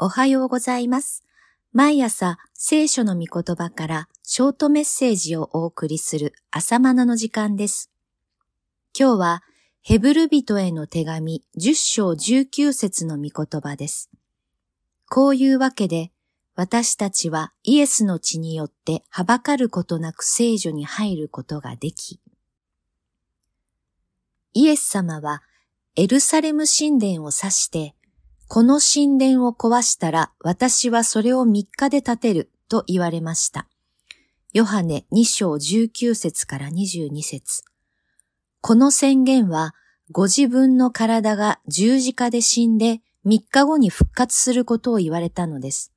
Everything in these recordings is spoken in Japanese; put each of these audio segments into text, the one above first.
おはようございます。毎朝聖書の御言葉からショートメッセージをお送りする朝マナの時間です。今日はヘブル人への手紙10章19節の御言葉です。こういうわけで私たちはイエスの血によってはばかることなく聖女に入ることができ、イエス様はエルサレム神殿を指してこの神殿を壊したら私はそれを3日で建てると言われました。ヨハネ2章19節から22節この宣言はご自分の体が十字架で死んで3日後に復活することを言われたのです。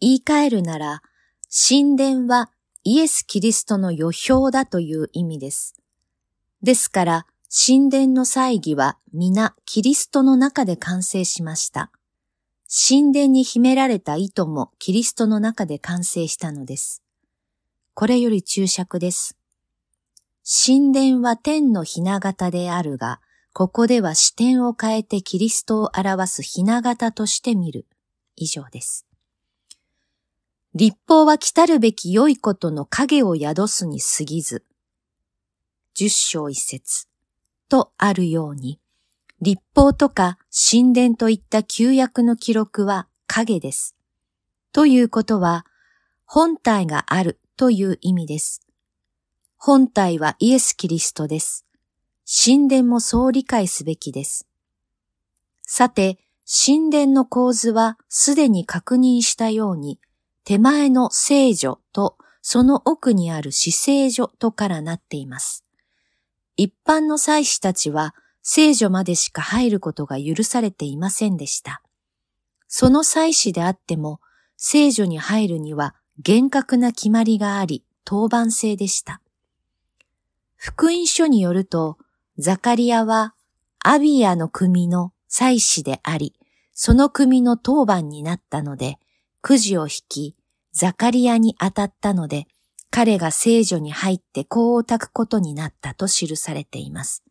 言い換えるなら、神殿はイエス・キリストの予表だという意味です。ですから、神殿の祭儀は皆キリストの中で完成しました。神殿に秘められた意図もキリストの中で完成したのです。これより注釈です。神殿は天の雛形であるが、ここでは視点を変えてキリストを表す雛形として見る。以上です。立法は来たるべき良いことの影を宿すに過ぎず、十章一節。とあるように、立法とか神殿といった旧約の記録は影です。ということは、本体があるという意味です。本体はイエス・キリストです。神殿もそう理解すべきです。さて、神殿の構図はすでに確認したように、手前の聖女とその奥にある死聖所とからなっています。一般の祭司たちは聖女までしか入ることが許されていませんでした。その祭司であっても聖女に入るには厳格な決まりがあり、当番制でした。福音書によると、ザカリアはアビアの組の祭司であり、その組の当番になったので、くじを引き、ザカリアに当たったので、彼が聖女に入って香を焚くことになったと記されています。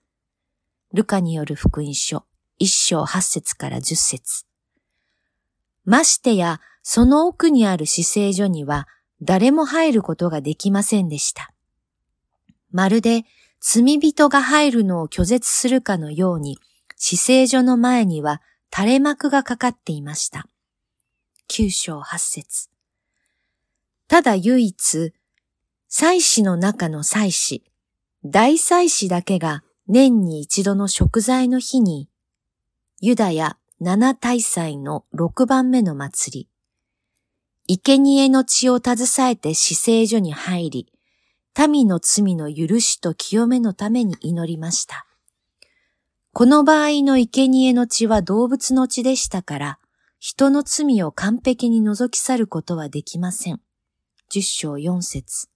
ルカによる福音書、一章八節から十節。ましてや、その奥にある死聖所には、誰も入ることができませんでした。まるで、罪人が入るのを拒絶するかのように、死聖所の前には垂れ幕がかかっていました。九章八節。ただ唯一、祭司の中の祭司、大祭司だけが年に一度の食材の日に、ユダヤ七大祭の六番目の祭り、生贄の血を携えて死聖所に入り、民の罪の許しと清めのために祈りました。この場合の生贄の血は動物の血でしたから、人の罪を完璧に除き去ることはできません。十章四節。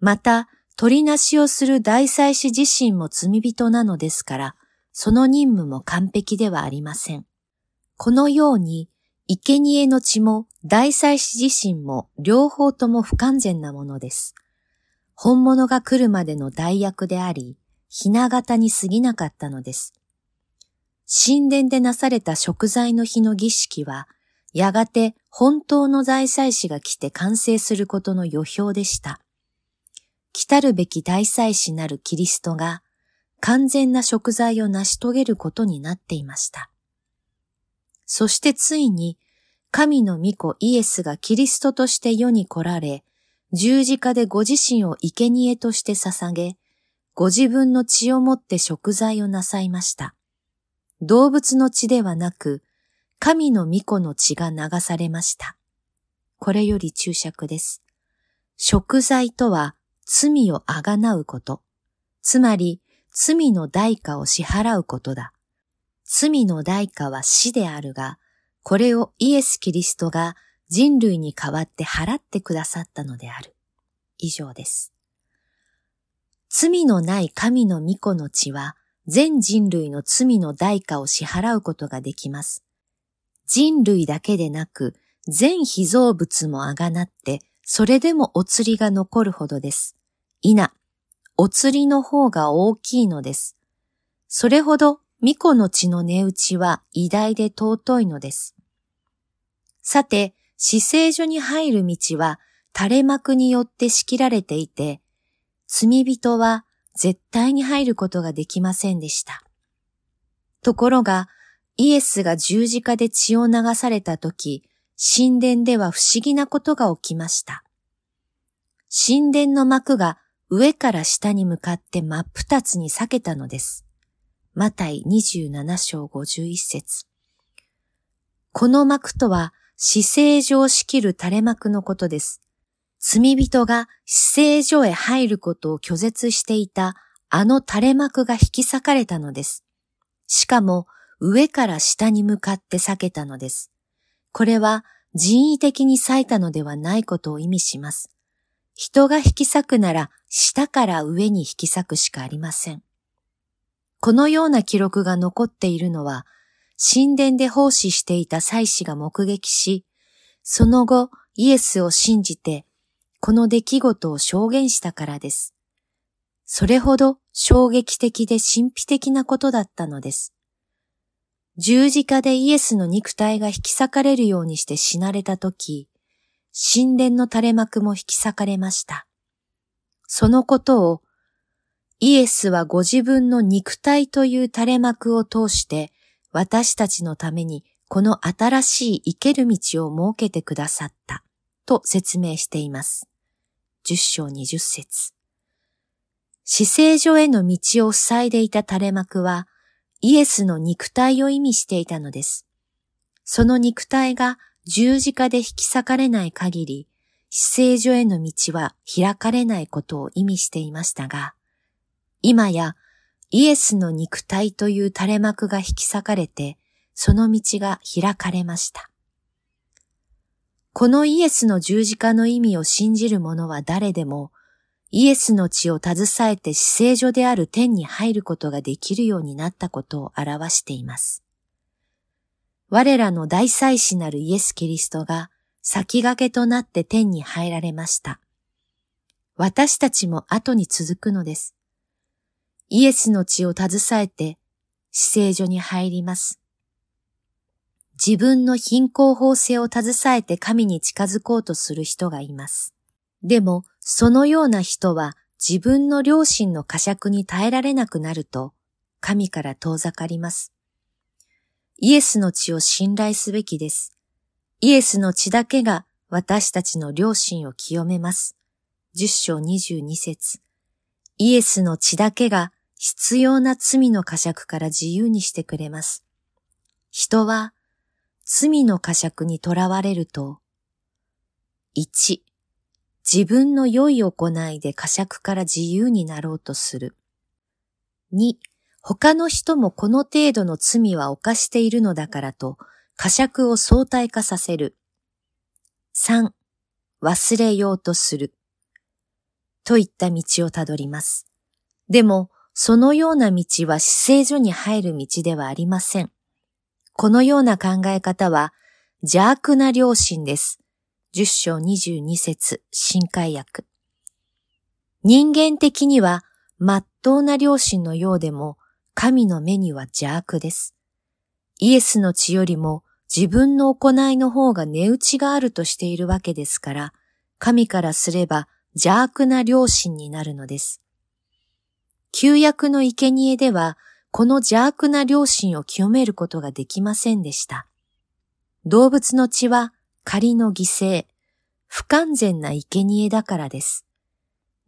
また、取りなしをする大祭司自身も罪人なのですから、その任務も完璧ではありません。このように、生贄の血も大祭司自身も両方とも不完全なものです。本物が来るまでの代役であり、雛形に過ぎなかったのです。神殿でなされた食材の日の儀式は、やがて本当の大祭司が来て完成することの予表でした。来たるべき大祭司なるキリストが完全な食材を成し遂げることになっていました。そしてついに神の御子イエスがキリストとして世に来られ、十字架でご自身を生贄として捧げ、ご自分の血をもって食材をなさいました。動物の血ではなく、神の御子の血が流されました。これより注釈です。食材とは罪をあがなうこと。つまり、罪の代価を支払うことだ。罪の代価は死であるが、これをイエス・キリストが人類に代わって払ってくださったのである。以上です。罪のない神の御子の血は、全人類の罪の代価を支払うことができます。人類だけでなく、全被造物もあがなって、それでもお釣りが残るほどです。いな、お釣りの方が大きいのです。それほど、巫女の血の値打ちは偉大で尊いのです。さて、死聖所に入る道は垂れ幕によって仕切られていて、罪人は絶対に入ることができませんでした。ところが、イエスが十字架で血を流されたとき、神殿では不思議なことが起きました。神殿の幕が上から下に向かって真っ二つに裂けたのです。マタイ27章51節この幕とは死聖所を仕切る垂れ幕のことです。罪人が死聖所へ入ることを拒絶していたあの垂れ幕が引き裂かれたのです。しかも上から下に向かって裂けたのです。これは人為的に裂いたのではないことを意味します。人が引き裂くなら下から上に引き裂くしかありません。このような記録が残っているのは、神殿で奉仕していた祭司が目撃し、その後イエスを信じて、この出来事を証言したからです。それほど衝撃的で神秘的なことだったのです。十字架でイエスの肉体が引き裂かれるようにして死なれたとき、神殿の垂れ幕も引き裂かれました。そのことを、イエスはご自分の肉体という垂れ幕を通して私たちのためにこの新しい生ける道を設けてくださったと説明しています。十章二十節死聖所への道を塞いでいた垂れ幕はイエスの肉体を意味していたのです。その肉体が十字架で引き裂かれない限り、死聖所への道は開かれないことを意味していましたが、今やイエスの肉体という垂れ幕が引き裂かれて、その道が開かれました。このイエスの十字架の意味を信じる者は誰でも、イエスの血を携えて死聖所である天に入ることができるようになったことを表しています。我らの大祭司なるイエス・キリストが先駆けとなって天に入られました。私たちも後に続くのです。イエスの血を携えて死聖所に入ります。自分の貧困法制を携えて神に近づこうとする人がいます。でも、そのような人は自分の良心の呵責に耐えられなくなると、神から遠ざかります。イエスの血を信頼すべきです。イエスの血だけが私たちの良心を清めます。十章二十二節イエスの血だけが必要な罪の呵責から自由にしてくれます。人は罪の呵責にとらわれると、1、自分の良い行いで呵責から自由になろうとする。2、他の人もこの程度の罪は犯しているのだからと、呵責を相対化させる。3、忘れようとする。といった道をたどります。でも、そのような道は死聖所に入る道ではありません。このような考え方は邪悪な良心です。十章二十二節新海訳。人間的には真っ当な良心のようでも、神の目には邪悪です。イエスの血よりも自分の行いの方が値打ちがあるとしているわけですから、神からすれば邪悪な良心になるのです。旧約の生贄では、この邪悪な良心を清めることができませんでした。動物の血は仮の犠牲、不完全な生贄だからです。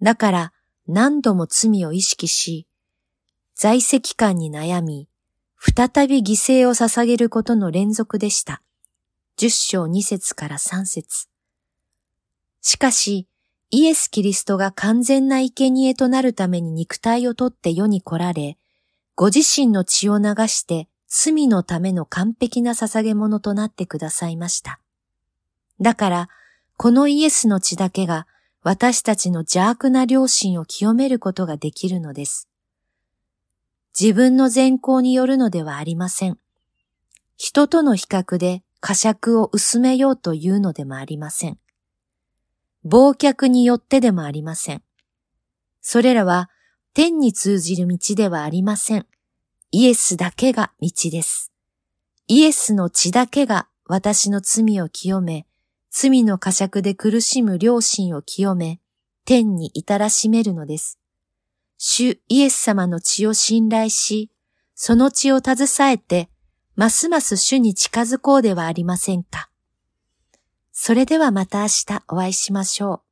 だから何度も罪を意識し、在籍感に悩み、再び犠牲を捧げることの連続でした。十章二節から三節。しかし、イエス・キリストが完全な生贄となるために肉体をとって世に来られ、ご自身の血を流して罪のための完璧な捧げ物となってくださいました。だから、このイエスの血だけが私たちの邪悪な良心を清めることができるのです。自分の善行によるのではありません。人との比較で呵責を薄めようというのでもありません。忘却によってでもありません。それらは天に通じる道ではありません。イエスだけが道です。イエスの血だけが私の罪を清め、罪の呵責で苦しむ良心を清め、天に至らしめるのです。主イエス様の血を信頼し、その血を携えて、ますます主に近づこうではありませんか。それではまた明日お会いしましょう。